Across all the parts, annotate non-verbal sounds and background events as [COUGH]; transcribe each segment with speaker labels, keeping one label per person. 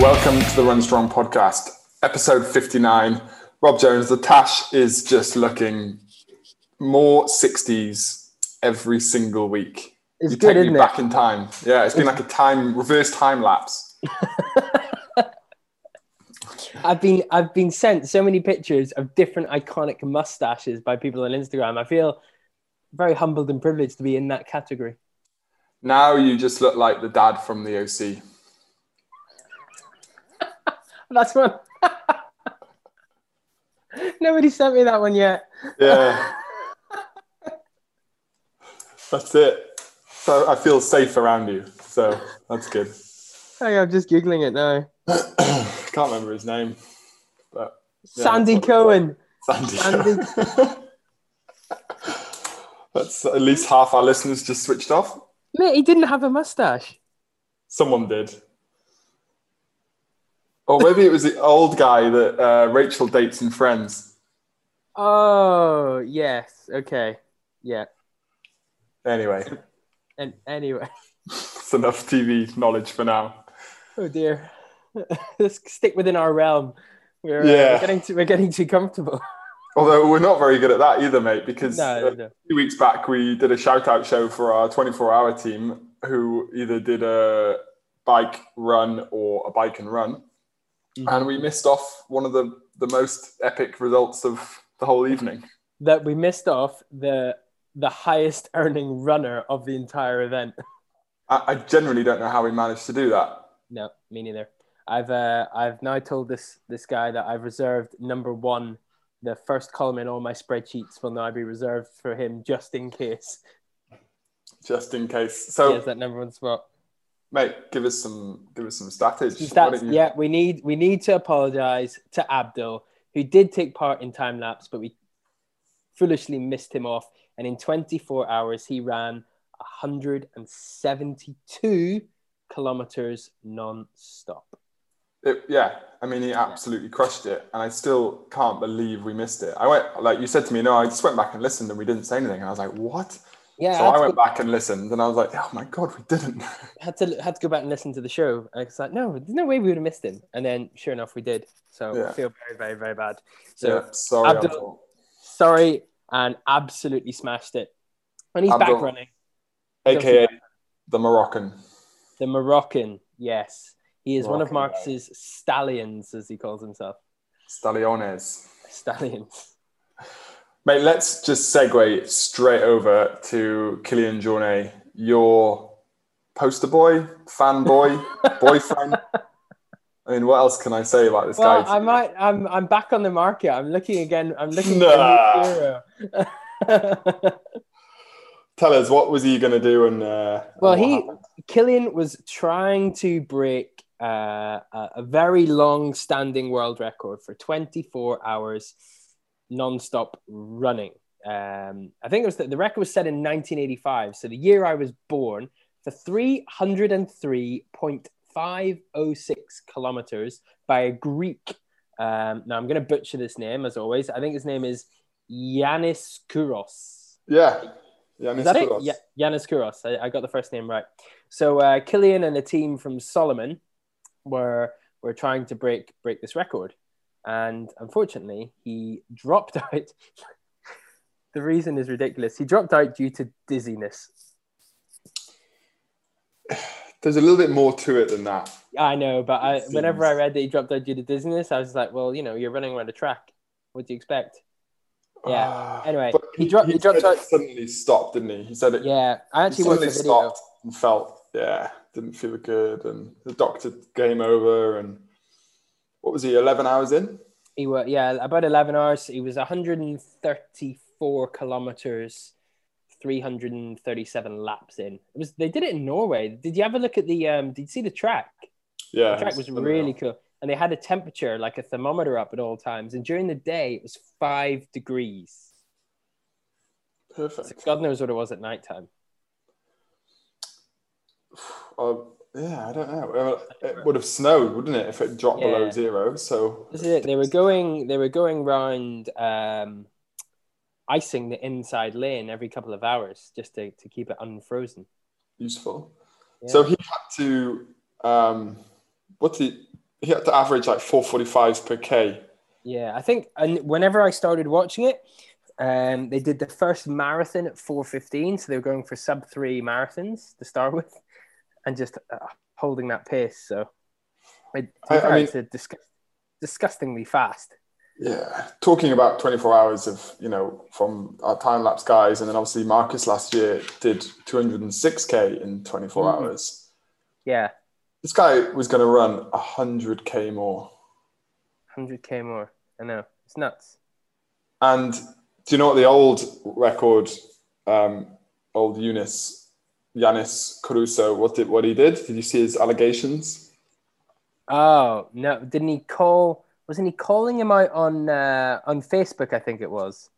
Speaker 1: Welcome to the Run Strong podcast, episode 59. Rob Jones, the Tash is just looking more 60s every single week.
Speaker 2: It's
Speaker 1: you
Speaker 2: good,
Speaker 1: take me
Speaker 2: it?
Speaker 1: back in time. Yeah, it's been like a time reverse time lapse. [LAUGHS]
Speaker 2: I've been I've been sent so many pictures of different iconic mustaches by people on Instagram. I feel very humbled and privileged to be in that category.
Speaker 1: Now you just look like the dad from the OC.
Speaker 2: That's one. [LAUGHS] Nobody sent me that one yet.
Speaker 1: Yeah. that's it. So I feel safe around you. So that's good.
Speaker 2: Hey, I'm just giggling it now. [CLEARS THROAT]
Speaker 1: Can't remember his name, but Yeah,
Speaker 2: Sandy Cohen.
Speaker 1: Sandy.
Speaker 2: Sandy. [LAUGHS]
Speaker 1: That's at least half our listeners just switched off.
Speaker 2: Mate, he didn't have a mustache.
Speaker 1: Someone did. Or maybe it was the old guy that uh, Rachel dates in Friends.
Speaker 2: Oh yes. Okay. Yeah.
Speaker 1: Anyway,
Speaker 2: And anyway. [LAUGHS]
Speaker 1: it's enough TV knowledge for now.
Speaker 2: Oh dear. [LAUGHS] Let's stick within our realm. We're, uh, we're getting too, we're getting too comfortable. [LAUGHS]
Speaker 1: Although we're not very good at that either, mate, because
Speaker 2: No,
Speaker 1: uh,
Speaker 2: no.
Speaker 1: a few weeks back we did a shout out show for our 24 hour team who either did a bike run or a bike and run.
Speaker 2: Mhm.
Speaker 1: And we missed off one of the, the most epic results of the whole evening.
Speaker 2: that we missed off the the highest earning runner of the entire event. [LAUGHS]
Speaker 1: I, I generally don't know how we managed to do that.
Speaker 2: No, me neither. I've uh, I've now told this this guy that I've reserved number one. The first column in all my spreadsheets will now be reserved for him just in case
Speaker 1: just in case.
Speaker 2: he
Speaker 1: So,
Speaker 2: has that number one spot.
Speaker 1: Mate, give us some give us some statage. Why
Speaker 2: That's,
Speaker 1: don't you-
Speaker 2: yeah, we need we need to apologize to Abdul, who did take part in time lapse, but we foolishly missed him off. And in 24 hours, he ran 172 kilometers non-stop.
Speaker 1: It- yeah. I mean, he absolutely crushed it, and I still can't believe we missed it. I went like you said to me. No, I just went back and listened, and we didn't say anything. And I was like, what?
Speaker 2: Yeah,
Speaker 1: so
Speaker 2: I
Speaker 1: went
Speaker 2: go,
Speaker 1: back and listened, and I was like, oh my god, we didn't. [LAUGHS]
Speaker 2: had to had to go back and listen to the show. And it's like, no, there's no way we would have missed him. And then, sure enough, we did. So
Speaker 1: Yeah.
Speaker 2: I feel very, very, very bad. So
Speaker 1: yeah, sorry.
Speaker 2: Abdul-
Speaker 1: Abdul.
Speaker 2: sorry, and absolutely smashed it. And he's back running.
Speaker 1: AKA the Moroccan.
Speaker 2: The Moroccan, yes. He is one of
Speaker 1: Moroccan
Speaker 2: Marcus's stallions, as he calls himself.
Speaker 1: Staliones.
Speaker 2: Stallions. [LAUGHS]
Speaker 1: Mate, let's just segue straight over to Killian Jornet, your poster boy, fanboy, [LAUGHS] boyfriend. I mean, what else can I say about this
Speaker 2: Well,
Speaker 1: guy?
Speaker 2: I might. I'm. I'm back on the market. I'm looking again. I'm looking
Speaker 1: Nah.
Speaker 2: for a new hero. [LAUGHS]
Speaker 1: Tell us, what was he going to do? And uh,
Speaker 2: Well,
Speaker 1: and
Speaker 2: he-
Speaker 1: happened?
Speaker 2: Killian was trying to break uh, a, a very long-standing world record for 24 hours non-stop running. Um, I think it was the, the record was set in 1985, so the year I was born, for 303.506 kilometers by a Greek. Um, now I'm going to butcher this name as always. I think his name is Yanis Kouros.
Speaker 1: Yeah. Yeah,
Speaker 2: Is that it? Yeah, Yanis Kouros. I, I got the first name right. So uh, Killian and a team from Salomon were were trying to break break this record, and unfortunately, he dropped [LAUGHS] out. the reason is ridiculous. He dropped out due to dizziness.
Speaker 1: There's a little bit more to it than that.
Speaker 2: I know, but I, whenever I read that he dropped out due to dizziness, I was like, well, you know, you're running around a track. What do you expect? Yeah.
Speaker 1: Ah,
Speaker 2: Anyway, he dropped- he dropped out-
Speaker 1: suddenly stopped, didn't he? He said it
Speaker 2: Yeah, I actually watched
Speaker 1: suddenly
Speaker 2: the video.
Speaker 1: stopped and felt, yeah, didn't feel good. And the doctor came over, and what was he, 11 hours in?
Speaker 2: He was yeah, about eleven hours. He was 134 kilometers, 337 laps in. It was they did it in Norway. Did you have a look at the um? Did you see the track?
Speaker 1: Yeah.
Speaker 2: The track was really cool, and they had a temperature like a thermometer up at all times. And during the day, it was five degrees. So
Speaker 1: perfect.
Speaker 2: God knows what it was at nighttime. [SIGHS]
Speaker 1: Oh, yeah, I don't know. Well, It would have snowed, wouldn't it, if it dropped
Speaker 2: Yeah.
Speaker 1: below zero? So
Speaker 2: This is it. They were going. They were going round, um, icing the inside lane every couple of hours just to, to keep it unfrozen.
Speaker 1: useful.
Speaker 2: Yeah.
Speaker 1: So he had to. Um, what's he? he had to average like 445s per K.
Speaker 2: Yeah, I think and whenever I started watching it, um, they did the first marathon at 4:15, so they were going for sub three marathons to start with, and just uh, holding that pace. So it,
Speaker 1: I- I mean-
Speaker 2: it's disgust, disgustingly fast.
Speaker 1: Yeah, talking about 24 hours of, you know, from our time lapse guys, and then obviously Marcus last year did 206k in 24
Speaker 2: Mm.
Speaker 1: hours.
Speaker 2: Yeah,
Speaker 1: This guy was going to run 100k more.
Speaker 2: 100k more. I know it's nuts.
Speaker 1: And do you know what the old record, um, old Eunice, Yanis Caruso, what did what he did? Did you see his allegations?
Speaker 2: Oh no! Didn't he call? Wasn't he calling him out on uh, on Facebook? I think it was.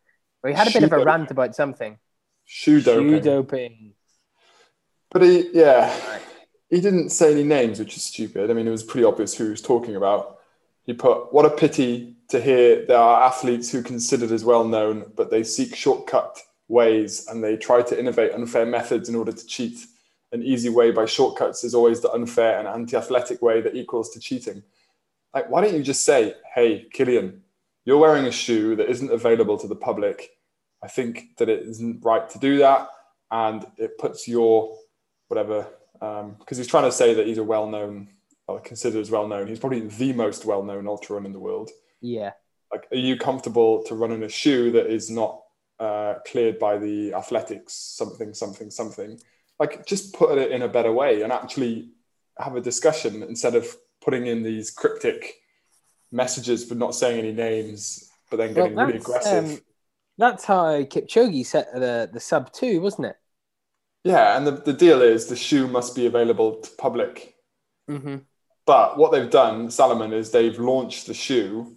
Speaker 2: Where he had a bit of a rant about something.
Speaker 1: Shoe doping.
Speaker 2: Shoe doping.
Speaker 1: But he, yeah, he didn't say any names, which is stupid. I mean, it was pretty obvious who he was talking about. He put, "What a pity to hear there are athletes who considered as well known, but they seek shortcut ways and they try to innovate unfair methods in order to cheat. An easy way by shortcuts is always the unfair and anti-athletic way that equals to cheating." Like, why don't you just say, "Hey, Killian, you're wearing a shoe that isn't available to the public. I think that it isn't right to do that, and it puts your whatever." Um, because he's trying to say that he's a well-known, or considered as well-known. He's probably the most well-known ultra run in the world.
Speaker 2: Yeah.
Speaker 1: Like, are you comfortable to run in a shoe that is not uh, cleared by the athletics something something something? Like, just put it in a better way and actually have a discussion instead of putting in these cryptic messages but not saying any names, but then getting really aggressive.
Speaker 2: um, That's how Kipchoge set the the sub two, wasn't it?
Speaker 1: yeah, and the, the deal is the shoe must be available to public.
Speaker 2: Mm-hmm.
Speaker 1: But what they've done, Salomon, is they've launched the shoe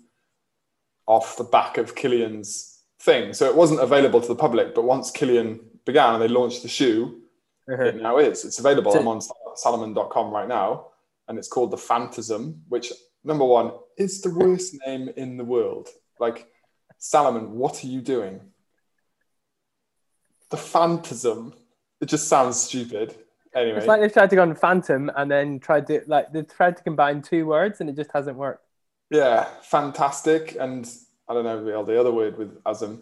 Speaker 1: off the back of Killian's thing. So it wasn't available to the public, but once Killian began and they launched the shoe, uh-huh. it now is. It's available.
Speaker 2: So-
Speaker 1: I'm on salomon.com right now, and it's called the Phantasm, which number one is the worst name in the world. Like, Salomon, what are you doing? The Phantasm. It just sounds stupid. Anyway.
Speaker 2: It's like they've tried to go on Phantom and then tried to like they tried to combine two words and it just hasn't worked.
Speaker 1: Yeah, fantastic. And I don't know the the other word with Asm.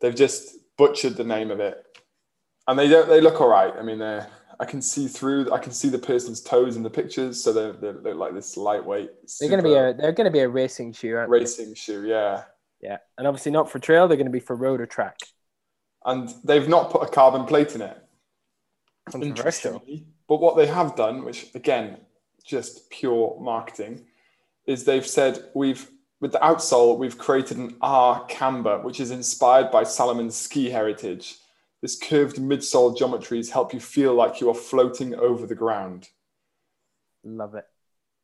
Speaker 1: They've just butchered the name of it, and they don't. They look all right. I mean, they I can see through. I can see the person's toes in the pictures, so they're, they look like this lightweight.
Speaker 2: They're gonna be a they're gonna be a racing shoe, aren't they?
Speaker 1: racing shoe. Yeah,
Speaker 2: Yeah, and obviously not for trail. They're gonna be for road or track.
Speaker 1: and they've not put a carbon plate in it.
Speaker 2: Controversial.
Speaker 1: Interestingly, but what they have done, which again, just pure marketing, is they've said we've with the outsole we've created an R camber, which is inspired by Salomon's ski heritage. This curved midsole geometries help you feel like you are floating over the ground.
Speaker 2: Love it.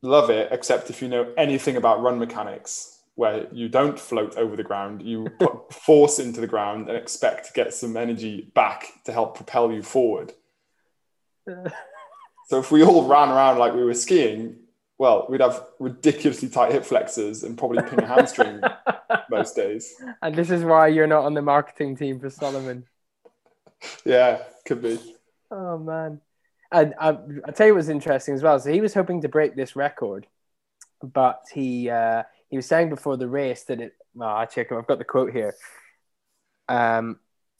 Speaker 1: Love it, except if you know anything about run mechanics, where you don't float over the ground, you [LAUGHS] put force into the ground and expect to get some energy back to help propel you forward. [LAUGHS] So if we all ran around like we were skiing, well, we'd have ridiculously tight hip flexors and probably ping a hamstring [LAUGHS] most days.
Speaker 2: and this is why you're not on the marketing team for Salomon.
Speaker 1: Yeah, could be.
Speaker 2: Oh man. And I'll tell you what's interesting as well. So he was hoping to break this record, but he uh, he was saying before the race that it. Well, I check. I've got the quote here. Um,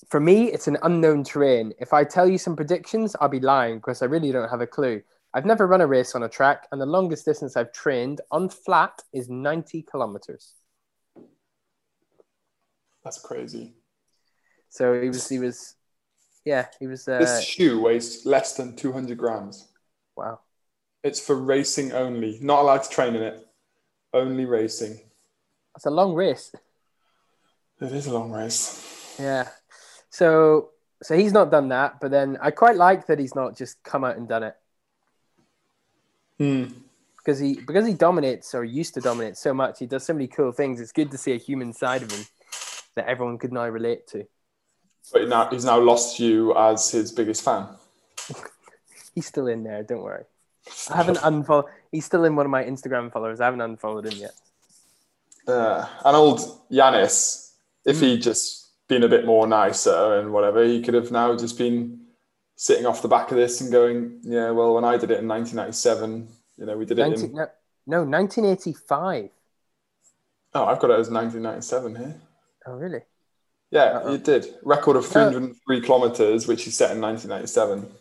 Speaker 2: for me, it's an unknown terrain. If I tell you some predictions, I'll be lying because I really don't have a clue. I've never run a race on a track, and the longest distance I've trained on flat is 90 kilometers.
Speaker 1: That's crazy.
Speaker 2: So he was, he was, yeah, he was. Uh,
Speaker 1: This shoe weighs less than 200 grams.
Speaker 2: wow.
Speaker 1: It's for racing only. Not allowed to train in it. Only racing.
Speaker 2: It's a long race.
Speaker 1: It is a long race.
Speaker 2: Yeah. So so he's not done that, but then I quite like that he's not just come out and done it
Speaker 1: Hmm.
Speaker 2: because he because he dominates or used to dominate so much. He does so many cool things. It's good to see a human side of him that everyone could now relate to.
Speaker 1: But now he's now lost you as his biggest fan. [LAUGHS]
Speaker 2: He's still in there. Don't worry. I haven't unfollowed. He's still in one of my Instagram followers. I haven't unfollowed him yet.
Speaker 1: Uh, and old Yanis, if
Speaker 2: he'd
Speaker 1: just been a bit more nicer and whatever, he could have now just been sitting off the back of this and going, yeah, well, when I did it in 1997, you know, we did it in
Speaker 2: no, No, 1985.
Speaker 1: Oh, I've got it as 1997 here.
Speaker 2: Oh, really?
Speaker 1: Yeah,
Speaker 2: Uh-oh.
Speaker 1: you did. Record of 303 kilometers, which he set in 1997.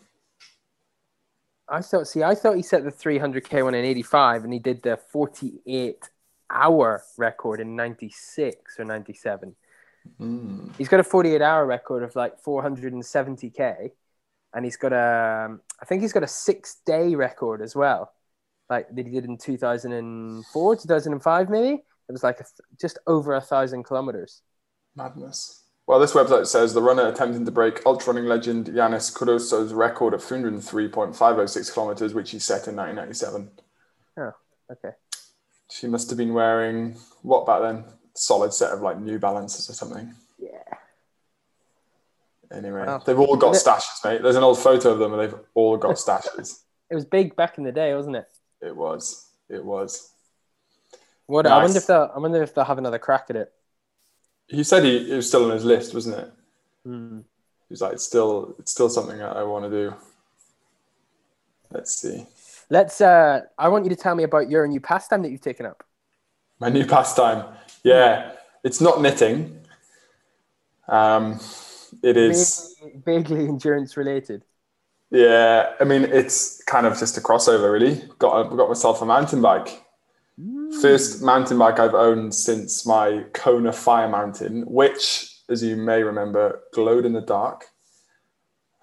Speaker 2: I thought. See, I thought he set the 300k one in 85, and he did the 48 hour record in 96 or 97.
Speaker 1: Mm.
Speaker 2: He's got a 48 hour record of like 470k, and he's got a. um, think he's got a six day record as well, like that he did in 2004, 2005, maybe. It was like a th- just over a thousand kilometers.
Speaker 1: Madness. Well, this website says the runner attempting to break ultra running legend Yanis Kouros's record of 303.506 kilometers, which he set in 1997.
Speaker 2: Oh, Okay.
Speaker 1: She must have been wearing what back then? Solid set of like New Balances or something.
Speaker 2: Yeah.
Speaker 1: Anyway,
Speaker 2: Wow.
Speaker 1: they've all got stashes, mate. There's an old photo of them, and they've all got [LAUGHS] stashes.
Speaker 2: It was big back in the day, wasn't it?
Speaker 1: It was. It was.
Speaker 2: What I wonder if they'll. I wonder if they'll have another crack at it.
Speaker 1: He said he it was still on his list, wasn't it?
Speaker 2: Hmm.
Speaker 1: He was like, it's still, it's still something that I want to do. Let's see.
Speaker 2: Let's. Uh, I want you to tell me about your new pastime that you've taken up.
Speaker 1: My new pastime. Yeah, it's not knitting. Um, it is.
Speaker 2: Vaguely, vaguely endurance related.
Speaker 1: Yeah, I mean, it's kind of just a crossover, really. Got got myself a mountain bike. First mountain bike I've owned since my Kona Fire Mountain, which, as you may remember, glowed in the dark.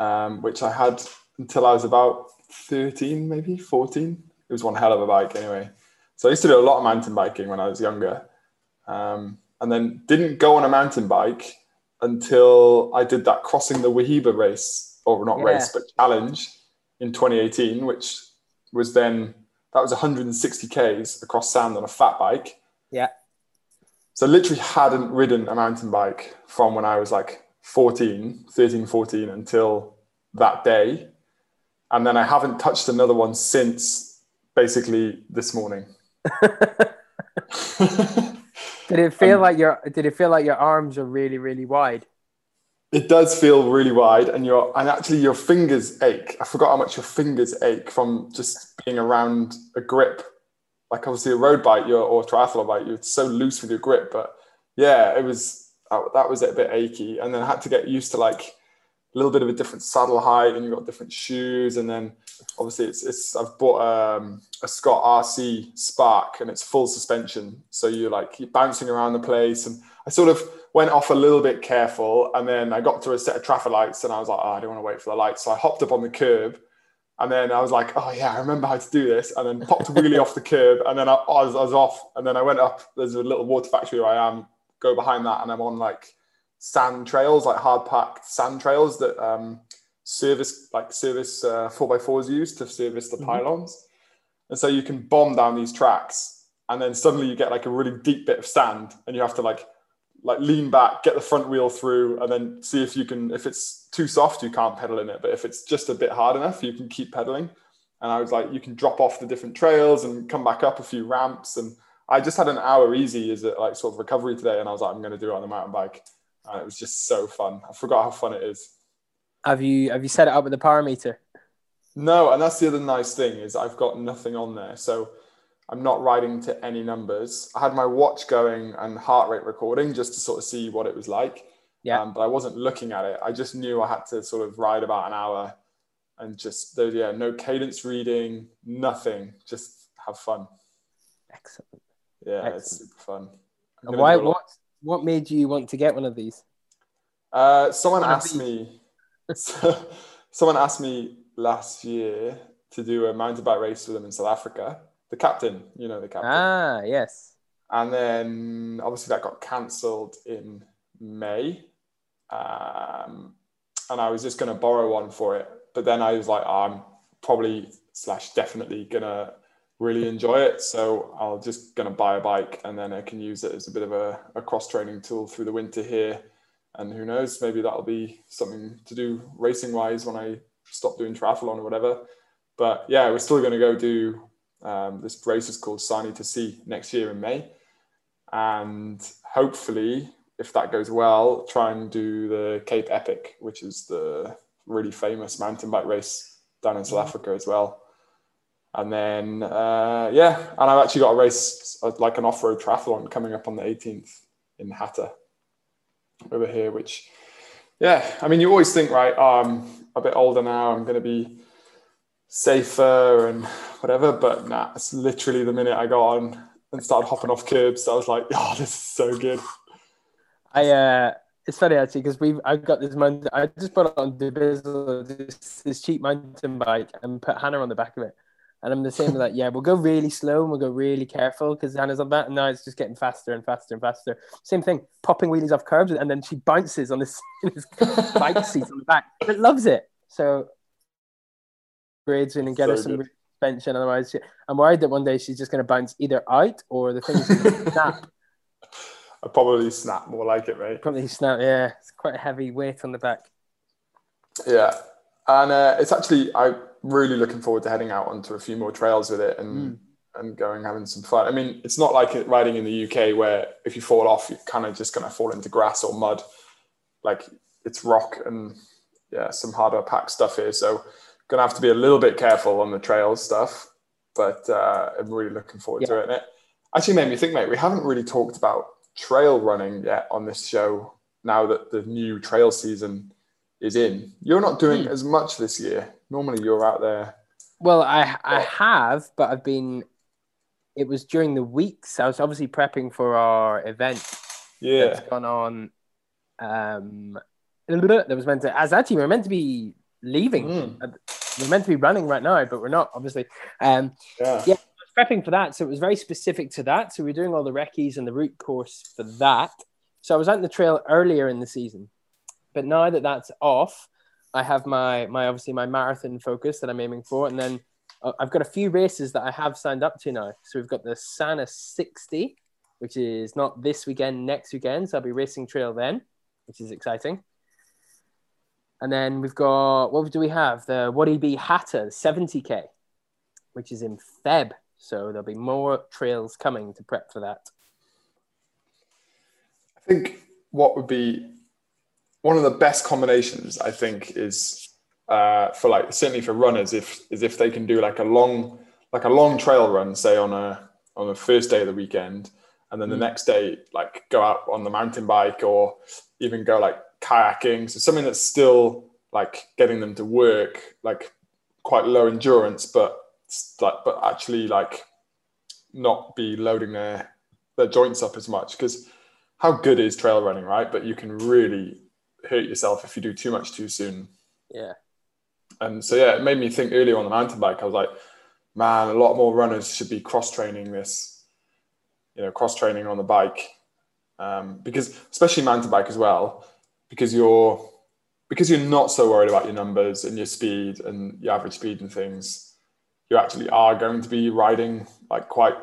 Speaker 1: Um, which I had until I was about thirteen, maybe fourteen. It was one hell of a bike, anyway. So I used to do a lot of mountain biking when I was younger, um, and then didn't go on a mountain bike until I did that crossing the Wahiba race, or not
Speaker 2: Yeah.
Speaker 1: race, but challenge in 2018, which was then that was 160 k's across sand on a fat bike.
Speaker 2: Yeah.
Speaker 1: So I literally hadn't ridden a mountain bike from when I was like 14, 13, 14 until that day. And then I haven't touched another one since basically this morning. [LAUGHS] [LAUGHS]
Speaker 2: Did it feel
Speaker 1: Um,
Speaker 2: like your? Did it feel like your arms are really, really wide?
Speaker 1: It does feel really wide, and your and actually your fingers ache. I forgot how much your fingers ache from just being around a grip. Like obviously a road bike, you're, or triathlon bike, you're so loose with your grip. But yeah, it was that was a bit achy, and then I had to get used to like a little bit of a different saddle height, and you've got different shoes, and then obviously it's it's I've bought um, a Scott RC Spark, and it's full suspension, so you're like you're bouncing around the place, and I sort of went off a little bit careful and then I got to a set of traffic lights and I was like, oh, I don't want to wait for the lights. So I hopped up on the curb and then I was like, oh yeah, I remember how to do this. And then popped a wheelie off the curb and then I, I, was, I was off. And then I went up, there's a little water factory where I am, go behind that and I'm on like sand trails, like hard packed sand trails that um, service, like service uh, 4x4s use to service the
Speaker 2: Mhm.
Speaker 1: pylons. And so you can bomb down these tracks and then suddenly you get like a really deep bit of sand and you have to like like lean back, get the front wheel through, and then see if you can. If it's too soft, you can't pedal in it. But if it's just a bit hard enough, you can keep pedaling. And I was like, you can drop off the different trails and come back up a few ramps. And I just had an hour easy as a like sort of recovery today, and I was like, I'm going to do it on the mountain bike. And it was just so fun. I forgot how fun it is.
Speaker 2: Have you have you set it up with the power meter?
Speaker 1: No, and that's the other nice thing is I've got nothing on there, so I'm not writing to any numbers. I had my watch going and heart rate recording just to sort of see what it was like.
Speaker 2: Yeah.
Speaker 1: Um, but I wasn't looking at it. I just knew I had to sort of ride about an hour and just there, yeah, no cadence reading, nothing. Just have fun.
Speaker 2: Excellent.
Speaker 1: Yeah, it's super fun.
Speaker 2: And why?
Speaker 1: lot-
Speaker 2: What made you want to get one of these?
Speaker 1: Uh, someone
Speaker 2: One
Speaker 1: asked me. [LAUGHS] someone asked me last year to do a mountain bike race with them in South Africa. The captain, you know the captain.
Speaker 2: Ah, yes.
Speaker 1: And then obviously that got cancelled in May. Um, and I was just going to borrow one for it. But then I was like, "Oh, I'm probably slash definitely going to really enjoy it. So I'll just going to buy a bike and then I can use it as a bit of a, a cross training tool through the winter here. And who knows, maybe that'll be something to do racing wise when I stop doing triathlon or whatever. But yeah, we're still going to go do um, this race is called Sani to Sea next year in May. And hopefully, if that goes well, try and do the Cape Epic, which is the really famous mountain bike race down in South Africa as well. And then, uh, yeah, and I've actually got a race, uh, like an off road triathlon coming up on the 18th in Hatta over here, which, yeah, I mean, you always think, right, oh, I'm a bit older now, I'm going to be safer and whatever, but nah, it's literally the minute I got on and started hopping off curbs, I was like, [LAUGHS] oh, this is so good.
Speaker 2: I, uh, it's funny actually because we've I've got this mountain. I just put it on Dubizzle, this, this cheap mountain bike and put Hannah on the back of it. And I'm the same with that. Yeah, we'll go really slow and we'll go really careful because Hannah's on that. And now it's just getting faster and faster and faster. Same thing, popping wheelies off curbs and then she bounces on this, [LAUGHS] this bike seat on the back. But loves it. So grades in and get so her some good. suspension. Otherwise, she, I'm worried that one day she's just going to bounce either out or the thing's going [LAUGHS] to snap.
Speaker 1: I probably snap more like it, right?
Speaker 2: Probably snap. Yeah, it's quite a heavy weight on the back.
Speaker 1: Yeah, and uh, it's actually I'm really looking forward to heading out onto a few more trails with it and mm. and going having some fun. I mean, it's not like riding in the UK where if you fall off, you're kind of just going to fall into grass or mud. Like it's rock and yeah, some harder pack stuff here. So gonna have to be a little bit careful on the trails stuff. But uh, I'm really looking forward yeah. to it. And it actually made me think, mate. We haven't really talked about trail running yet on this show now that the new trail season is in. You're not doing hmm. as much this year. Normally you're out there.
Speaker 2: Well, I I have, but I've been it was during the weeks. I was obviously prepping for our event.
Speaker 1: Yeah.
Speaker 2: That's gone on um there was meant to as actually we are meant to be leaving. Mm. We're meant to be running right now, but we're not, obviously. Um yeah. yeah prepping for that. So it was very specific to that. So we are doing all the recce's and the route course for that. So I was out in the trail earlier in the season. But now that that's off, I have my my obviously my marathon focus that I'm aiming for, and then uh, I've got a few races that I have signed up to now. So we've got the Sana 60, which is not this weekend, next weekend. So I'll be racing trail then, which is exciting. And then we've got what do we have? The Wadi Bi Hatta 70k, which is in Feb. So there'll be more trails coming to prep for that.
Speaker 1: I think what would be one of the best combinations, I think, is uh, for like certainly for runners, if is if they can do like a long like a long trail run, say on a on the first day of the weekend, and then the mm. next day like go out on the mountain bike or even go like kayaking. So something that's still like getting them to work, like quite low endurance, but like, but actually like not be loading their their joints up as much because how good is trail running, right? But you can really hurt yourself if you do too much too soon.
Speaker 2: Yeah.
Speaker 1: And so yeah, it made me think earlier on the mountain bike. I was like, man, a lot more runners should be cross training this, you know, cross training on the bike, um, because especially mountain bike as well, because you're because you're not so worried about your numbers and your speed and your average speed and things you actually are going to be riding like quite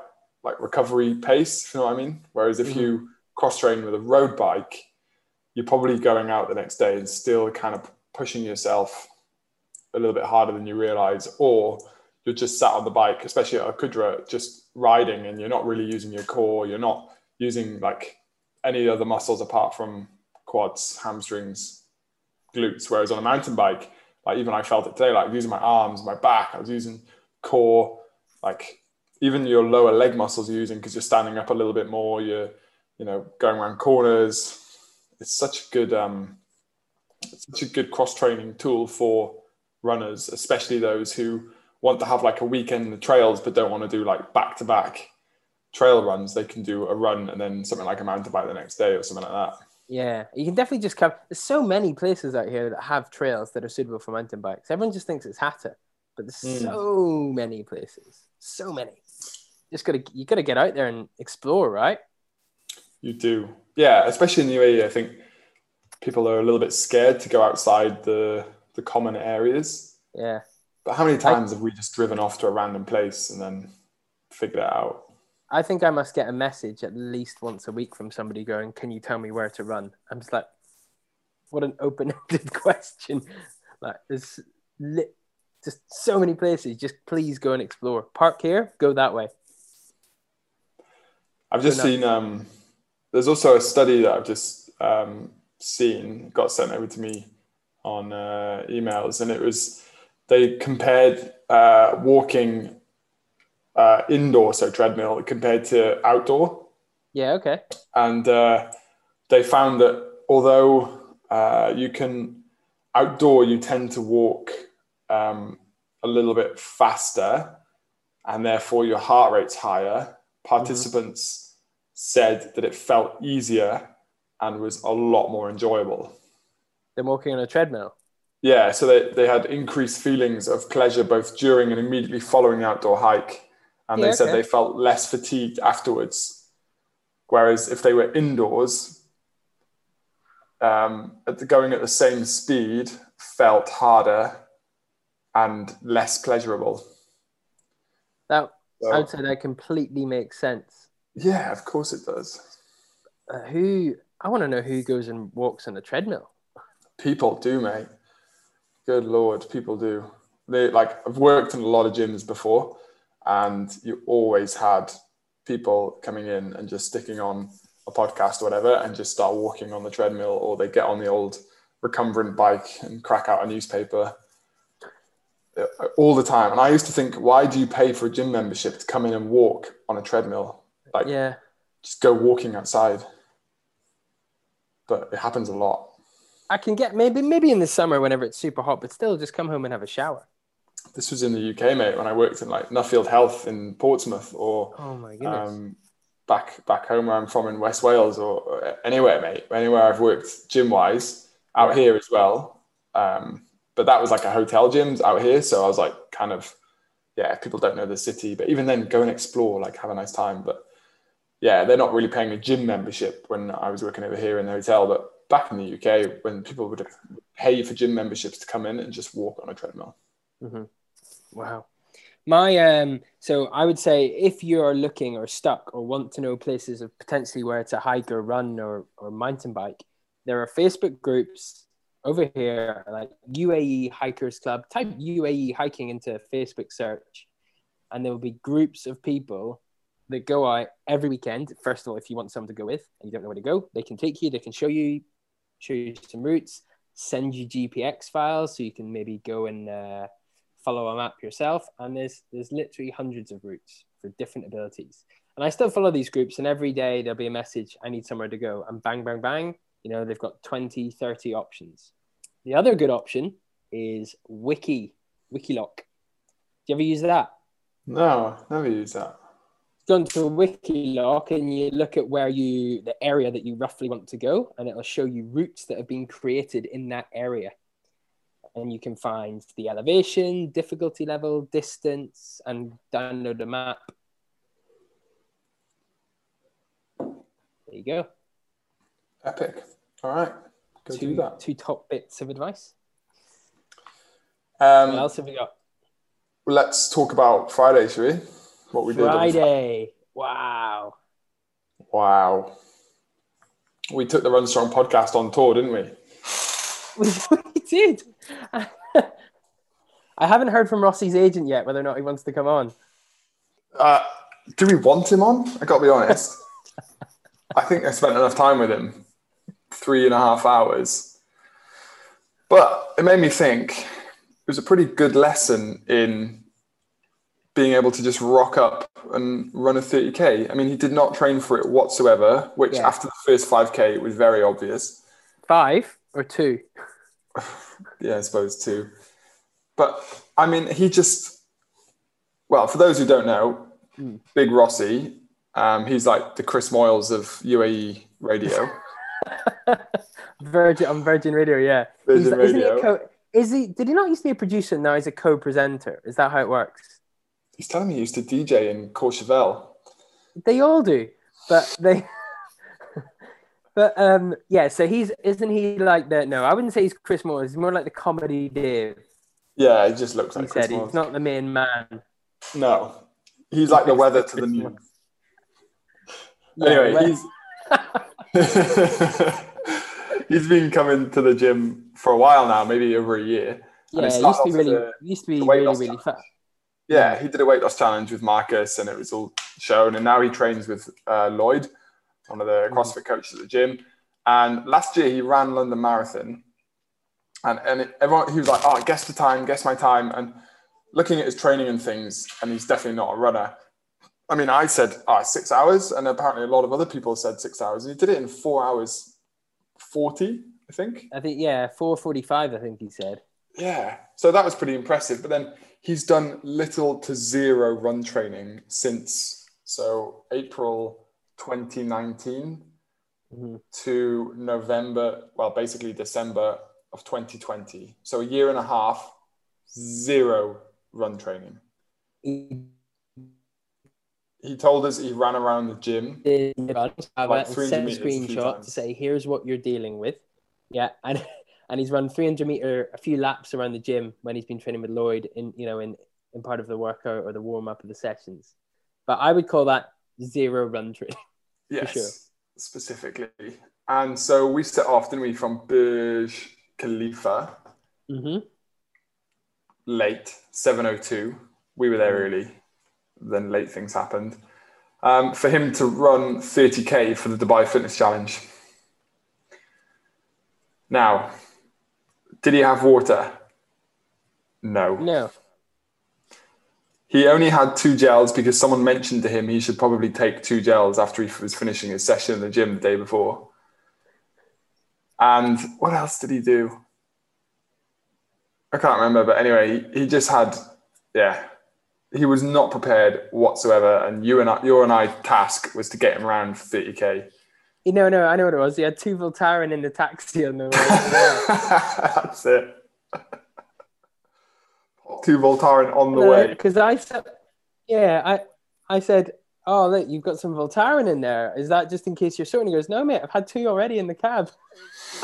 Speaker 1: like recovery pace, if you know what I mean. Whereas if mm-hmm. you cross train with a road bike, you're probably going out the next day and still kind of pushing yourself a little bit harder than you realize, or you're just sat on the bike, especially at Al Qudra, just riding and you're not really using your core, you're not using like any other muscles apart from quads, hamstrings, glutes. Whereas on a mountain bike, like even I felt it today, like using my arms, my back, I was using core, like even your lower leg muscles you're using because you're standing up a little bit more, you're, you know, going around corners. It's such a good, um, such a good cross training tool for runners, especially those who want to have like a weekend in the trails but don't want to do like back to back trail runs. They can do a run and then something like a mountain bike the next day or something like that.
Speaker 2: Yeah, you can definitely just come. There's so many places out here that have trails that are suitable for mountain bikes. Everyone just thinks it's Hatta, but there's mm. so many places, so many. Just gotta you gotta get out there and explore, right?
Speaker 1: You do, yeah. Especially in the UAE, I think people are a little bit scared to go outside the the common areas.
Speaker 2: Yeah.
Speaker 1: But how many times I, have we just driven off to a random place and then figured it out?
Speaker 2: I think I must get a message at least once a week from somebody going, "Can you tell me where to run?" I'm just like, what an open-ended [LAUGHS] question. Like, there's li- just so many places. Just please go and explore. Park here, go that way.
Speaker 1: I've just seen. Um, there's also a study that I've just um, seen got sent over to me on uh, emails, and it was they compared uh, walking uh, indoor, so treadmill compared to outdoor.
Speaker 2: Yeah. Okay.
Speaker 1: And uh, they found that although uh, you can outdoor, you tend to walk um, a little bit faster, and therefore your heart rate's higher. Participants said that it felt easier and was a lot more enjoyable.
Speaker 2: Than walking on a treadmill.
Speaker 1: Yeah, so they, they had increased feelings of pleasure both during and immediately following the outdoor hike. And
Speaker 2: Yeah,
Speaker 1: they said
Speaker 2: okay.
Speaker 1: they felt less fatigued afterwards. Whereas if they were indoors, um, at the, going at the same speed felt harder and less pleasurable.
Speaker 2: That
Speaker 1: So,
Speaker 2: I would say that completely makes sense.
Speaker 1: Yeah, of course it does.
Speaker 2: Uh, who I want to know who goes and walks on a treadmill.
Speaker 1: People do, mate. Good lord, people do. They like I've worked in a lot of gyms before, and you always had people coming in and just sticking on a podcast or whatever, and just start walking on the treadmill, or they get on the old recumbent bike and crack out a newspaper uh, all the time. And I used to think, why do you pay for a gym membership to come in and walk on a treadmill? Like,
Speaker 2: Yeah.
Speaker 1: just go walking outside. But it happens a lot.
Speaker 2: I can get maybe maybe in the summer whenever it's super hot, but still just come home and have a shower.
Speaker 1: this was in the UK, mate, when I worked in like Nuffield Health in Portsmouth or
Speaker 2: Oh my goodness.
Speaker 1: um, back back home where I'm from in West Wales or, anywhere, mate. Anywhere I've worked gym wise, out here as well. Um, but that was like a hotel gyms out here, so I was like kind of yeah. People don't know the city, but even then, go and explore, like have a nice time. But yeah, they're not really paying a gym membership when I was working over here in the hotel. But back in the UK, when people would pay for gym memberships to come in and just walk on a treadmill.
Speaker 2: Wow. My um so I would say if you're looking or stuck or want to know places of potentially where to hike or run or, or mountain bike, there are Facebook groups over here like UAE Hikers Club. Type UAE hiking into Facebook search and there will be groups of people that go out every weekend. First of all, if you want someone to go with and you don't know where to go, they can take you, they can show you show you some routes, send you GPX files so you can maybe go and uh, follow a map yourself. And there's there's literally hundreds of routes for different abilities. And I still follow these groups, and every day there'll be a message, I need somewhere to go. And bang, bang, bang, you know, they've got 20, 30 options. The other good option is Wiki, Wikiloc. Do you ever use that?
Speaker 1: No, never use that.
Speaker 2: Go into Wikiloc and you look at where you, the area that you roughly want to go, and it'll show you routes that have been created in that area. And you can find the elevation, difficulty level, distance, and download a map. There you go.
Speaker 1: Epic. All right, go do
Speaker 2: Two,
Speaker 1: that.
Speaker 2: two top bits of advice.
Speaker 1: Um,
Speaker 2: What else have we got?
Speaker 1: let's talk about Friday, shall we? What we did. on
Speaker 2: Friday. Wow.
Speaker 1: Wow. We took the Run Strong podcast on tour, didn't we?
Speaker 2: We, [LAUGHS] we did. [LAUGHS] I haven't heard from Rossi's agent yet whether or not he wants to come on.
Speaker 1: Uh, do we want him on? I got to be honest. [LAUGHS] I think I spent enough time with him, three and a half hours. But it made me think. It was a pretty good lesson in being able to just rock up and run a 30k. I mean, he did not train for it whatsoever, which
Speaker 2: Yeah.
Speaker 1: after the first 5k it was very obvious.
Speaker 2: Five or two? [LAUGHS]
Speaker 1: Yeah, I suppose two. But I mean, he just, well, for those who don't know,
Speaker 2: Hmm.
Speaker 1: Big Rossi, um, he's like the Chris Moyles of UAE radio. [LAUGHS]
Speaker 2: Virgin on Virgin Radio, yeah.
Speaker 1: Virgin
Speaker 2: He's- isn't he a co- is he? Did he not used to be a producer? Now he's a co-presenter. Is that how it works?
Speaker 1: He's telling me he used to DJ in Courchevel.
Speaker 2: They all do, but they. [LAUGHS] but um, yeah. So he's isn't he like the? No, I wouldn't say he's Chris Moore. He's more like the comedy Dave.
Speaker 1: Yeah, he just looks
Speaker 2: He
Speaker 1: like Chris
Speaker 2: said he's not the main man.
Speaker 1: No, he's like the weather to the news. [LAUGHS]
Speaker 2: Yeah,
Speaker 1: Anyway, he's [LAUGHS] he's been coming to the gym for a while now, maybe over a year.
Speaker 2: Yeah, used to be really,
Speaker 1: a-
Speaker 2: used to be really, really fat.
Speaker 1: Yeah, he did a weight loss challenge with Marcus, and it was all shown. And now he trains with uh, Lloyd, one of the CrossFit coaches at the gym. And last year he ran London Marathon, and and it, everyone he was like, "Oh, guess the time, guess my time." And looking at his training and things, and he's definitely not a runner. I mean, I said ah, six hours, and apparently a lot of other people said six hours. And he did it in four hours, forty, I think.
Speaker 2: I think yeah, four forty-five. I think he said.
Speaker 1: Yeah, so that was pretty impressive. But then he's done little to zero run training since so April 2019
Speaker 2: Mhm.
Speaker 1: to November, well, basically December of 2020. So a year and a half, zero run training.
Speaker 2: He
Speaker 1: told us he ran around the gym.
Speaker 2: did run, have
Speaker 1: Like
Speaker 2: a-
Speaker 1: 300
Speaker 2: sent a
Speaker 1: meters a few
Speaker 2: screenshot to say here's what you're dealing with. Yeah, and [LAUGHS] and he's run 300 meter a few laps around the gym when he's been training with Lloyd in you know in in part of the workout or the warm up of the sessions. But I would call that zero run training. [LAUGHS]
Speaker 1: Yes,
Speaker 2: sure.
Speaker 1: specifically. And so we set off, didn't we, from Burj Khalifa
Speaker 2: Mm-hmm.
Speaker 1: late, 7.02. We were there early. Then late things happened. Um, for him to run 30K for the Dubai Fitness Challenge. Now, did he have water? No.
Speaker 2: No,
Speaker 1: He only had two gels because someone mentioned to him he should probably take two gels after he was finishing his session in the gym the day before. And what else did he do? I can't remember, but anyway, he, just had, yeah, he was not prepared whatsoever. And you and I, your and I task was to get him around for 30k.
Speaker 2: You know, no, I know what it was. He had two Voltaren in the taxi on the way. [LAUGHS]
Speaker 1: That's it. Two Voltaren on the way.
Speaker 2: Because I said, yeah, I I said, oh look, you've got some Voltaren in there. Is that just in case you're short? And he goes, no, mate, I've had two already in the cab.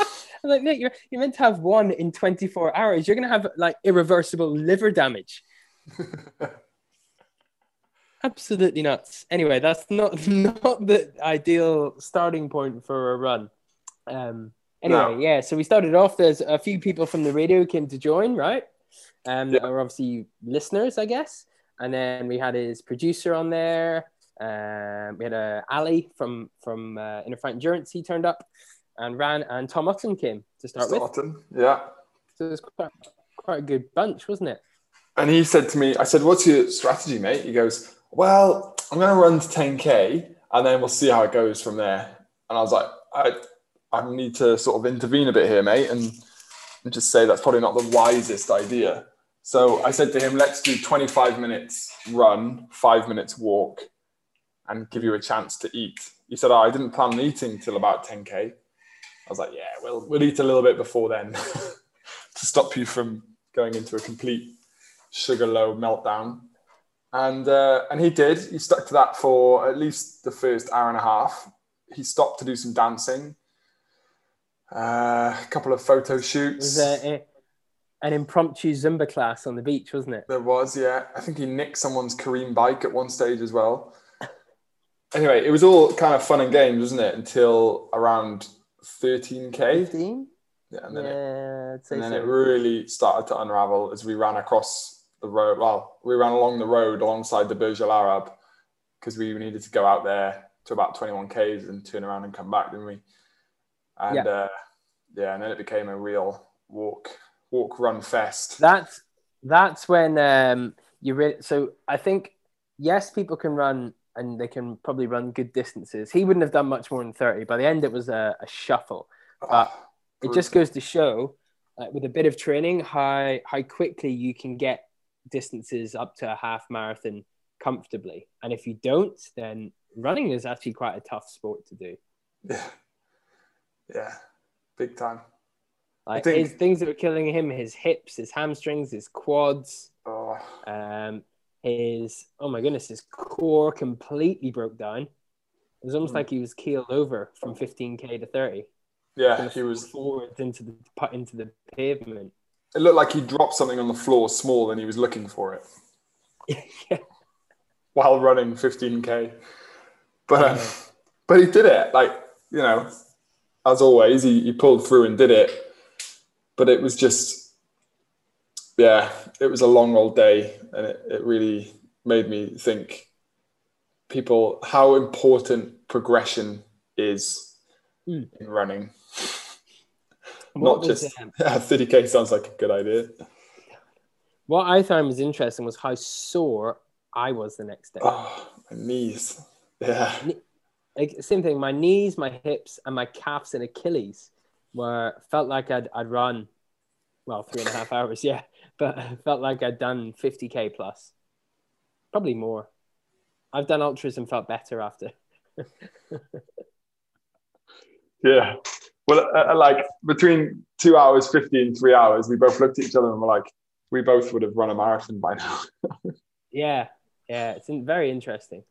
Speaker 2: [LAUGHS] I'm like, mate, you're you're meant to have one in 24 hours. You're gonna have like irreversible liver damage. [LAUGHS] Absolutely nuts. Anyway, that's not [LAUGHS] not the ideal starting point for a run. Um. Anyway,
Speaker 1: No.
Speaker 2: yeah. So we started off. There's a few people from the radio came to join, right? Um, that are obviously listeners, I guess. And then we had his producer on there. Um, we had uh, Ali from from uh, InnerFight Endurance. He turned up and ran, and Tom Utton came to start with.
Speaker 1: Starting, yeah.
Speaker 2: So it was quite, quite a good bunch, wasn't it?
Speaker 1: And he said to me, I said, What's your strategy, mate? He goes, Well, I'm going to run to 10K and then we'll see how it goes from there. And I was like, I, I need to sort of intervene a bit here, mate, and, and just say that's probably not the wisest idea. So I said to him, Let's do 25 minutes run, five minutes walk, and give you a chance to eat. He said, oh, I didn't plan on eating till about 10K. I was like, Yeah, we'll, we'll eat a little bit before then [LAUGHS] to stop you from going into a complete sugar low meltdown. And uh, and he did. He stuck to that for at least the first hour and a half. He stopped to do some dancing, uh, a couple of photo
Speaker 2: It was
Speaker 1: shoots.
Speaker 2: a, a, an impromptu Zumba class on the beach, wasn't it?
Speaker 1: There was, yeah. I think he nicked someone's Careem bike at one stage as well. [LAUGHS] Anyway, it was all kind of fun and games, wasn't it? Until around 13k.
Speaker 2: 15?
Speaker 1: Yeah, and then,
Speaker 2: Yeah, I'd
Speaker 1: and then
Speaker 2: so.
Speaker 1: it really started to unravel as we ran across the road. Well, we ran along the road alongside the Burj Al Arab because we needed to go out there to about 21 k's and turn around and come back, didn't we? And
Speaker 2: Yeah.
Speaker 1: uh, yeah, and then it became a real walk, walk, run fest.
Speaker 2: That's that's when um you re- so I think yes, people can run and they can probably run good distances. He wouldn't have done much more than 30. By the end, it was a, a shuffle. But it just goes to show, uh, with a bit of training, how how quickly you can get distances up to a half marathon comfortably. And if you don't, then running is actually quite a tough sport to do.
Speaker 1: yeah, [LAUGHS] yeah, big time.
Speaker 2: Like
Speaker 1: think-
Speaker 2: his things that were killing him, his hips, his hamstrings, his quads,
Speaker 1: Oh,
Speaker 2: um, his oh my goodness, his core completely broke down. It was almost
Speaker 1: Hmm.
Speaker 2: like he was keeled over from 15k to 30.
Speaker 1: yeah, he was.
Speaker 2: forward into the put into the pavement.
Speaker 1: It looked like he dropped something on the floor small and he was looking for it
Speaker 2: yeah.
Speaker 1: while running 15k. But um, but he did it. Like you know, as always, he, he pulled through and did it. But it was just, yeah, it was a long old day, and it, it really made me think people how important progression is
Speaker 2: Mm.
Speaker 1: in running.
Speaker 2: What
Speaker 1: Not
Speaker 2: was,
Speaker 1: just
Speaker 2: um, [LAUGHS]
Speaker 1: yeah, 30k sounds like a good idea.
Speaker 2: what I found was interesting was how sore I was the next day.
Speaker 1: Oh, Knees. Yeah.
Speaker 2: Like, same thing. My knees, my hips, and my calves and Achilles were felt like I'd I'd run, well, three and a half [LAUGHS] hours, yeah, but [LAUGHS] felt like I'd done fifty k plus, probably more. I've done ultras and felt better after.
Speaker 1: yeah. Well, uh, uh, like between two hours fifty and three hours, we both looked at each other and were like, we both would have run a marathon by now. [LAUGHS]
Speaker 2: yeah, yeah, it's very interesting.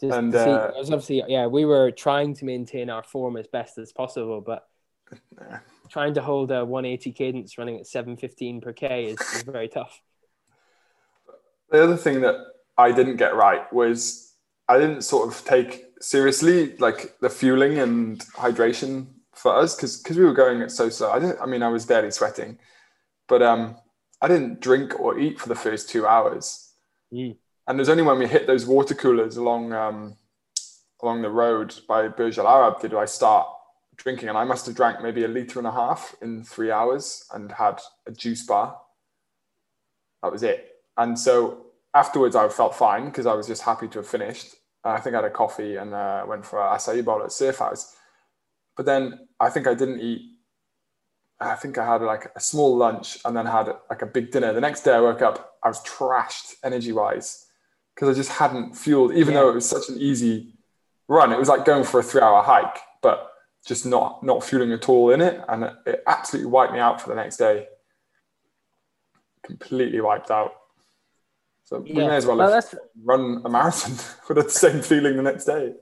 Speaker 1: Just and uh,
Speaker 2: see, obviously, yeah, we were trying to maintain our form as best as possible, but [LAUGHS] trying to hold a 180 cadence running at 715 per k is, is very tough.
Speaker 1: The other thing that I didn't get right was I didn't sort of take seriously like the fueling and hydration for us because because we were going at so slow. I didn't. I mean, I was barely sweating, but um, I didn't drink or eat for the first two hours. Mm. And there's only when we hit those water coolers along um, along the road by Burj Al Arab did I start drinking, and I must have drank maybe a liter and a half in three hours and had a juice bar. That was it. And so afterwards, I felt fine because I was just happy to have finished. I think I had a coffee and uh, went for a acai bowl at Surf House. But then I think I didn't eat. I think I had like a small lunch and then had like a big dinner. The next day I woke up, I was trashed energy wise because I just hadn't fueled, even yeah. though it was such an easy run. It was like going for a three hour hike, but just not not fueling at all in it, and it, absolutely wiped me out for the next day. Completely wiped out. So we may as well, well run a marathon [LAUGHS] with the same feeling the next day.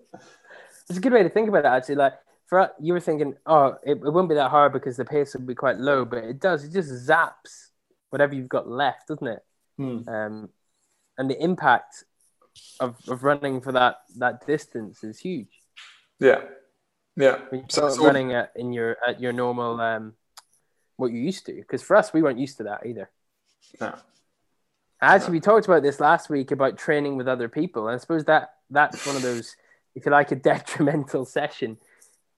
Speaker 2: It's a good way to think about it, actually. Like for you were thinking, oh, it, it won't be that hard because the pace will be quite low, but it does. It just zaps whatever you've got left, doesn't it? Hmm. Um, and the impact of, of running for that that distance is huge.
Speaker 1: Yeah, yeah.
Speaker 2: So, so running at in your at your normal um, what you used to, because for us we weren't used to that either.
Speaker 1: No.
Speaker 2: Actually, no. we talked about this last week about training with other people, and I suppose that that's one of those, if you like, a [LAUGHS] detrimental session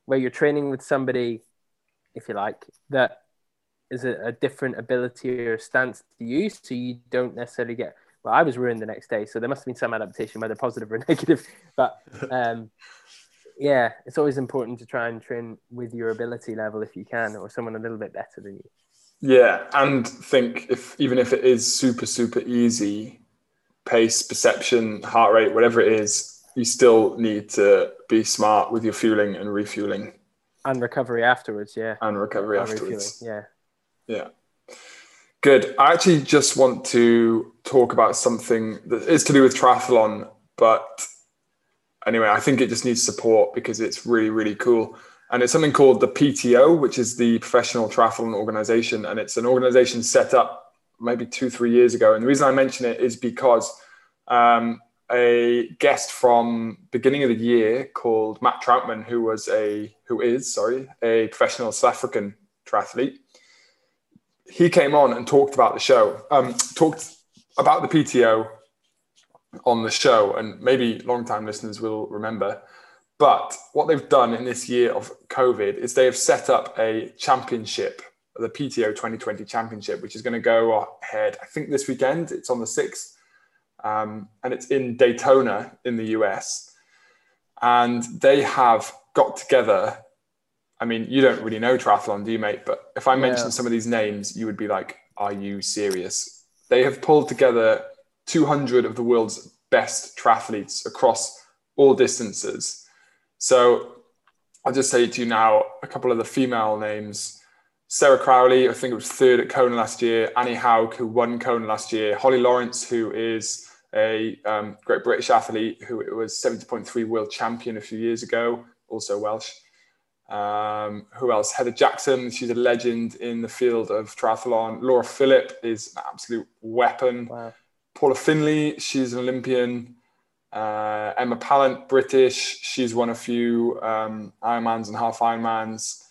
Speaker 2: where you're training with somebody, if you like, that is a, a different ability or stance to you, so you don't necessarily get well, I was ruined the next day, so there must have been some adaptation, whether positive or [LAUGHS] negative. But um, yeah, it's always important to try and train with your ability level if you can, or someone a little bit better than you.
Speaker 1: Yeah, and think if even if it is super super easy, pace, perception, heart rate, whatever it is, you still need to be smart with your fueling and refueling.
Speaker 2: And recovery afterwards, yeah.
Speaker 1: And recovery and afterwards,
Speaker 2: refueling,
Speaker 1: yeah. Yeah. Good. I actually just want to talk about something that is to do with triathlon, but anyway, I think it just needs support because it's really, really cool. And it's something called the PTO, which is the Professional Triathlon Organization. And it's an organization set up maybe two, three years ago. And the reason I mention it is because um, a guest from beginning of the year called Matt Trautman, who was a, who is, sorry, a professional South African triathlete, he came on and talked about the show, um, talked about the PTO on the show, and maybe long-time listeners will remember. But what they've done in this year of COVID is they have set up a championship, the PTO 2020 Championship, which is going to go ahead. I think this weekend. It's on the sixth, um, and it's in Daytona in the US. And they have got together I mean, you don't really know triathlon, do you, mate? But if I mention some of these names, you would be like, "Are you serious?" They have pulled together 200 of the world's best triathletes across all distances. So I'll just say to you now a couple of the female names. Sarah Crowley, I think it was third at Kona last year. Annie Haug, who won Kona last year. Holly Lawrence, who is a um, great British athlete, who was 70.3 world champion a few years ago, also Welsh. Um, who else? Heather Jackson, she's a legend in the field of triathlon. Laura Philipp is an absolute weapon. Wow. Paula Findlay, she's an Olympian. Uh, Emma Pallant, British, she's won a few um, Ironmans and half Ironmans.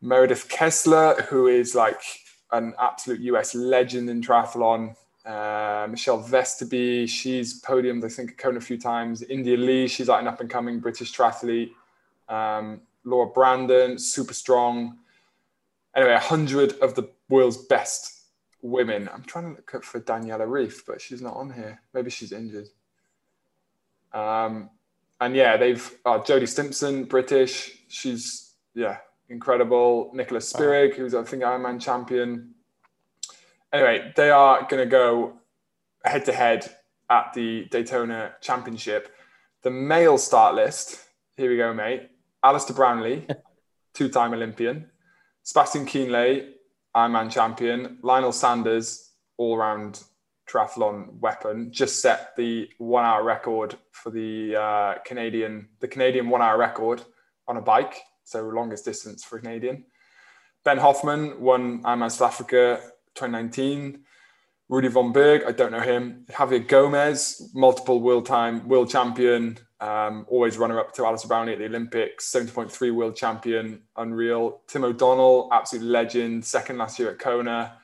Speaker 1: Meredith Kessler, who is like an absolute US legend in triathlon. Uh, Michelle Vesterby, she's podiumed, I think, Kona a few times. India Lee, she's like an up and coming British triathlete. Um, Laura Brandon, super strong. Anyway, a hundred of the world's best women. I'm trying to look up for Daniela Ryf, but she's not on here. Maybe she's injured. Um, and yeah, they've uh, Jodie Stimpson, British. She's yeah incredible. Nicholas Spirig, who's I think Ironman champion. Anyway, they are going to go head to head at the Daytona Championship. The male start list. Here we go, mate. Alistair Brownlee, [LAUGHS] two-time Olympian. Sebastian Kienle, Ironman champion. Lionel Sanders, all-round triathlon weapon, just set the one-hour record for the uh, Canadian, the Canadian one-hour record on a bike. So longest distance for a Canadian. Ben Hoffman won Ironman South Africa 2019. Rudy von Berg, I don't know him. Javier Gomez, multiple world time world champion, um, always runner up to Alistair Brownlee at the Olympics, 70.3 world champion, unreal. Tim O'Donnell, absolute legend, second last year at Kona.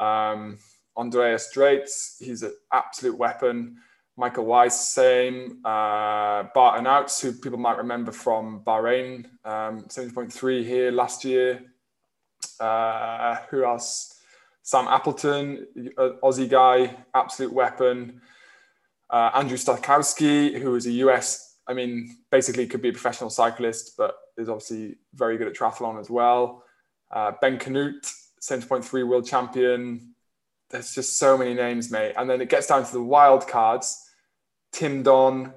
Speaker 1: Um, Andreas Dreitz, he's an absolute weapon. Michael Weiss, same. Uh, Bart Aernouts, who people might remember from Bahrain, um, 70.3 here last year. Uh, who else? Sam Appleton, Aussie guy, absolute weapon. Uh, Andrew Starykowicz, who is a US, I mean, basically could be a professional cyclist, but is obviously very good at triathlon as well. Uh, ben Kanute, 70.3 world champion. There's just so many names, mate. And then it gets down to the wild cards. Tim Don,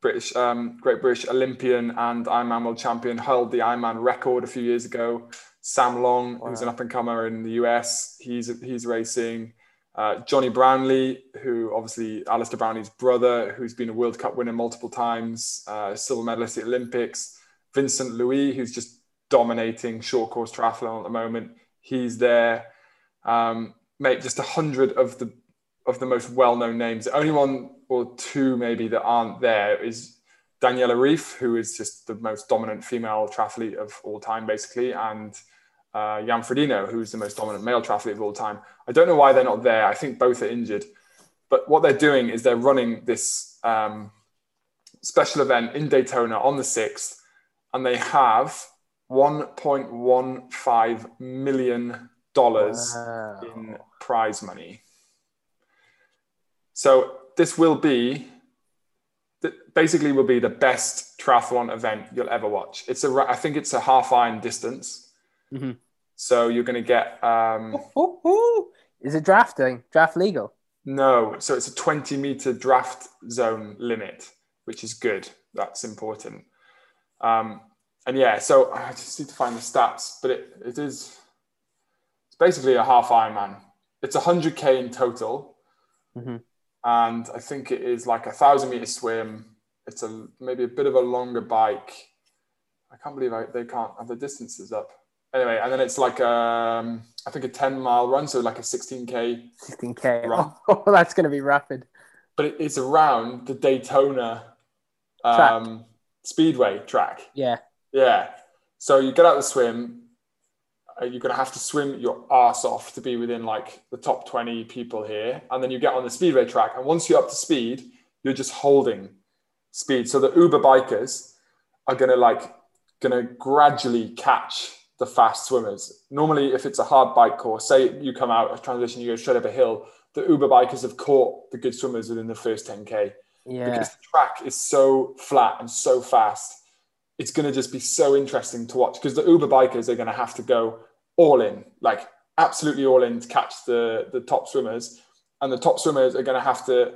Speaker 1: British, um, Great British Olympian and Ironman world champion, held the Ironman record a few years ago. Sam Long, wow. who's an up and comer in the US, he's he's racing. Uh, Jonny Brownlee, who obviously Alistair Brownlee's brother, who's been a World Cup winner multiple times, uh, silver medalist at Olympics. Vincent Luis, who's just dominating short course triathlon at the moment, he's there. Um, mate, just a hundred of the of the most well known names. The only one or two maybe that aren't there is Daniela Ryf, who is just the most dominant female triathlete of all time, basically, and uh, Jan Frodeno, who's the most dominant male triathlete of all time. I don't know why they're not there. I think both are injured. But what they're doing is they're running this um, special event in Daytona on the 6th, and they have $1.15 million wow. in prize money. So this will be basically will be the best triathlon event you'll ever watch. It's a I think it's a half iron distance. Mm-hmm. So you're going to get. Um,
Speaker 2: ooh, ooh, ooh. Is it drafting? Draft legal?
Speaker 1: No. So it's a 20 meter draft zone limit, which is good. That's important. Um, and yeah, so I just need to find the stats, but it, it is. It's basically a half Ironman. It's 100k in total, mm-hmm. and I think it is like a thousand meter swim. It's a maybe a bit of a longer bike. I can't believe I, they can't have the distances up anyway, and then it's like um, I think a ten mile run, so like a sixteen k.
Speaker 2: Sixteen k. [LAUGHS] Oh, that's going to be rapid.
Speaker 1: But it, it's around the Daytona um, track. Speedway track.
Speaker 2: Yeah.
Speaker 1: Yeah. So you get out the swim. Uh, you're going to have to swim your ass off to be within like the top 20 people here. And then you get on the speedway track. And once you're up to speed, you're just holding speed. So the Uber bikers are going to like, going to gradually catch the fast swimmers. Normally, if it's a hard bike course, say you come out a transition, you go straight up a hill, the Uber bikers have caught the good swimmers within the first 10K.
Speaker 2: Yeah.
Speaker 1: Because the track is so flat and so fast. It's going to just be so interesting to watch because the Uber bikers are going to have to go all in, like absolutely all in to catch the, the top swimmers. And the top swimmers are going to have to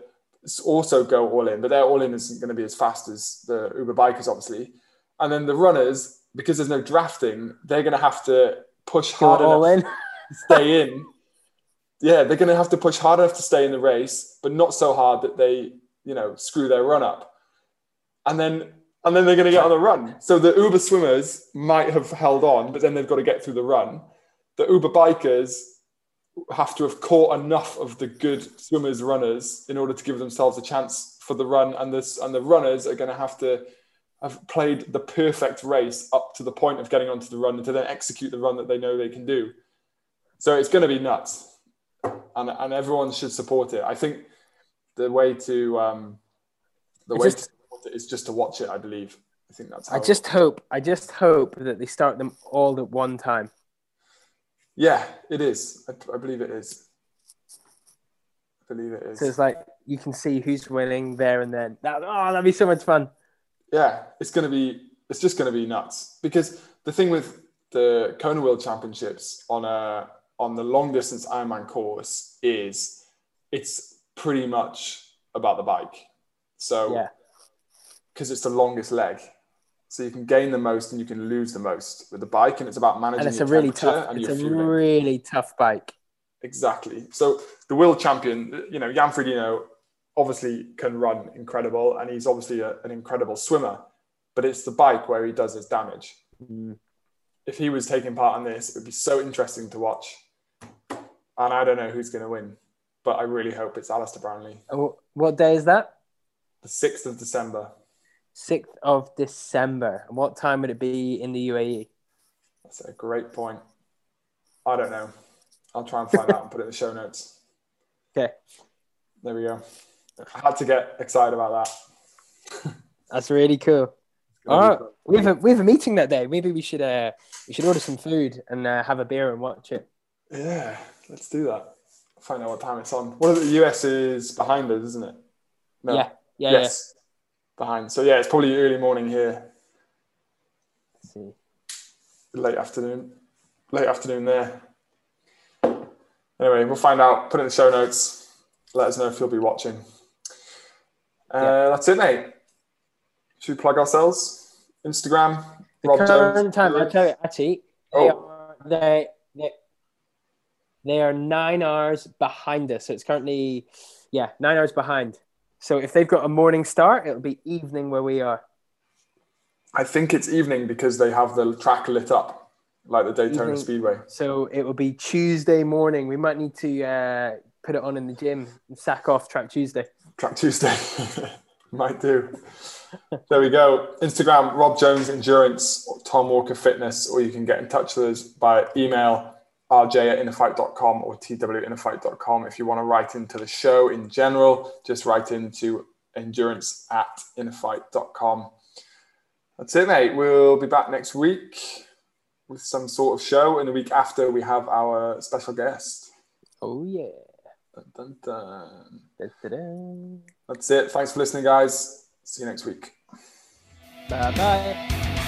Speaker 1: also go all in, but their all in isn't going to be as fast as the Uber bikers, obviously. And then the runners, because there's no drafting, they're going to have to push hard enough in. to stay in. [LAUGHS] Yeah, they're going to have to push hard enough to stay in the race, but not so hard that they, you know, screw their run up. And then and then they're going to get on the run. So the Uber swimmers might have held on, but then they've got to get through the run. The Uber bikers have to have caught enough of the good swimmers runners in order to give themselves a chance for the run and this and the runners are going to have to have played the perfect race up to the point of getting onto the run and to then execute the run that they know they can do. So it's going to be nuts, and and everyone should support it. I think the way to um, the way just, to support it is just to watch it. I believe. I think that's.
Speaker 2: I just hope. I just hope that they start them all at one time.
Speaker 1: Yeah, it is. I, I believe it is. I believe it is.
Speaker 2: So it's like you can see who's winning there and then. That, oh, that'd be so much fun.
Speaker 1: Yeah, it's gonna be it's just gonna be nuts because the thing with the Kona World Championships on a on the long distance Ironman course is it's pretty much about the bike. So
Speaker 2: Yeah.
Speaker 1: because it's the longest leg. So you can gain the most and you can lose the most with the bike, and it's about managing
Speaker 2: And it's a really tough. It's a
Speaker 1: fueling.
Speaker 2: really tough bike.
Speaker 1: Exactly. So the world champion, you know, Jan Frodeno obviously can run incredible, and he's obviously a, an incredible swimmer. But it's the bike where he does his damage.
Speaker 2: Mm.
Speaker 1: If he was taking part in this, it would be so interesting to watch. And I don't know who's going to win, but I really hope it's Alistair Brownlee.
Speaker 2: Oh, What day is that?
Speaker 1: The sixth of December.
Speaker 2: 6th of December. And what time would it be in the? UAE?
Speaker 1: That's a great point. I don't know. I'll try and find [LAUGHS] out and put it in the show notes.
Speaker 2: Okay.
Speaker 1: There we go. I had to get excited about that. [LAUGHS]
Speaker 2: That's really cool.
Speaker 1: It's gonna be
Speaker 2: All right.
Speaker 1: fun.
Speaker 2: We have a, we have a meeting that day. Maybe we should uh we should order some food and uh, have a beer and watch it.
Speaker 1: Yeah, let's do that. Find out what time it's on. Of the US is behind us, isn't it? No.
Speaker 2: Yeah, yeah,
Speaker 1: yes. Behind. So yeah, it's probably early morning here.
Speaker 2: Let's see.
Speaker 1: late afternoon. Late afternoon there. Anyway, we'll find out. Put it in the show notes. Let us know if you'll be watching. Uh,
Speaker 2: Yeah.
Speaker 1: That's it, mate. Should we plug ourselves? Instagram.
Speaker 2: The
Speaker 1: Rob
Speaker 2: current
Speaker 1: Jones.
Speaker 2: time, I tell you, actually, they
Speaker 1: Oh.
Speaker 2: are they, they they are nine hours behind us. So it's currently yeah nine hours behind. So if they've got a morning start, it'll be evening where we are.
Speaker 1: I think it's evening because they have the track lit up, like the Daytona
Speaker 2: Evening.
Speaker 1: Speedway.
Speaker 2: So it will be Tuesday morning. We might need to uh, put it on in the gym and sack off track Tuesday.
Speaker 1: Track Tuesday. [LAUGHS] Might do. There we go. Instagram, Rob Jones Endurance, Tom Walker Fitness, or you can get in touch with us by email, rj at innerfight.com or tw. If you want to write into the show in general, just write into endurance at innerfight.com. That's it, mate. We'll be back next week with some sort of show. And the week after, we have our special guest.
Speaker 2: Oh yeah.
Speaker 1: Dun, dun, dun. That's it. Thanks for listening, guys. See you next week.
Speaker 2: Bye bye.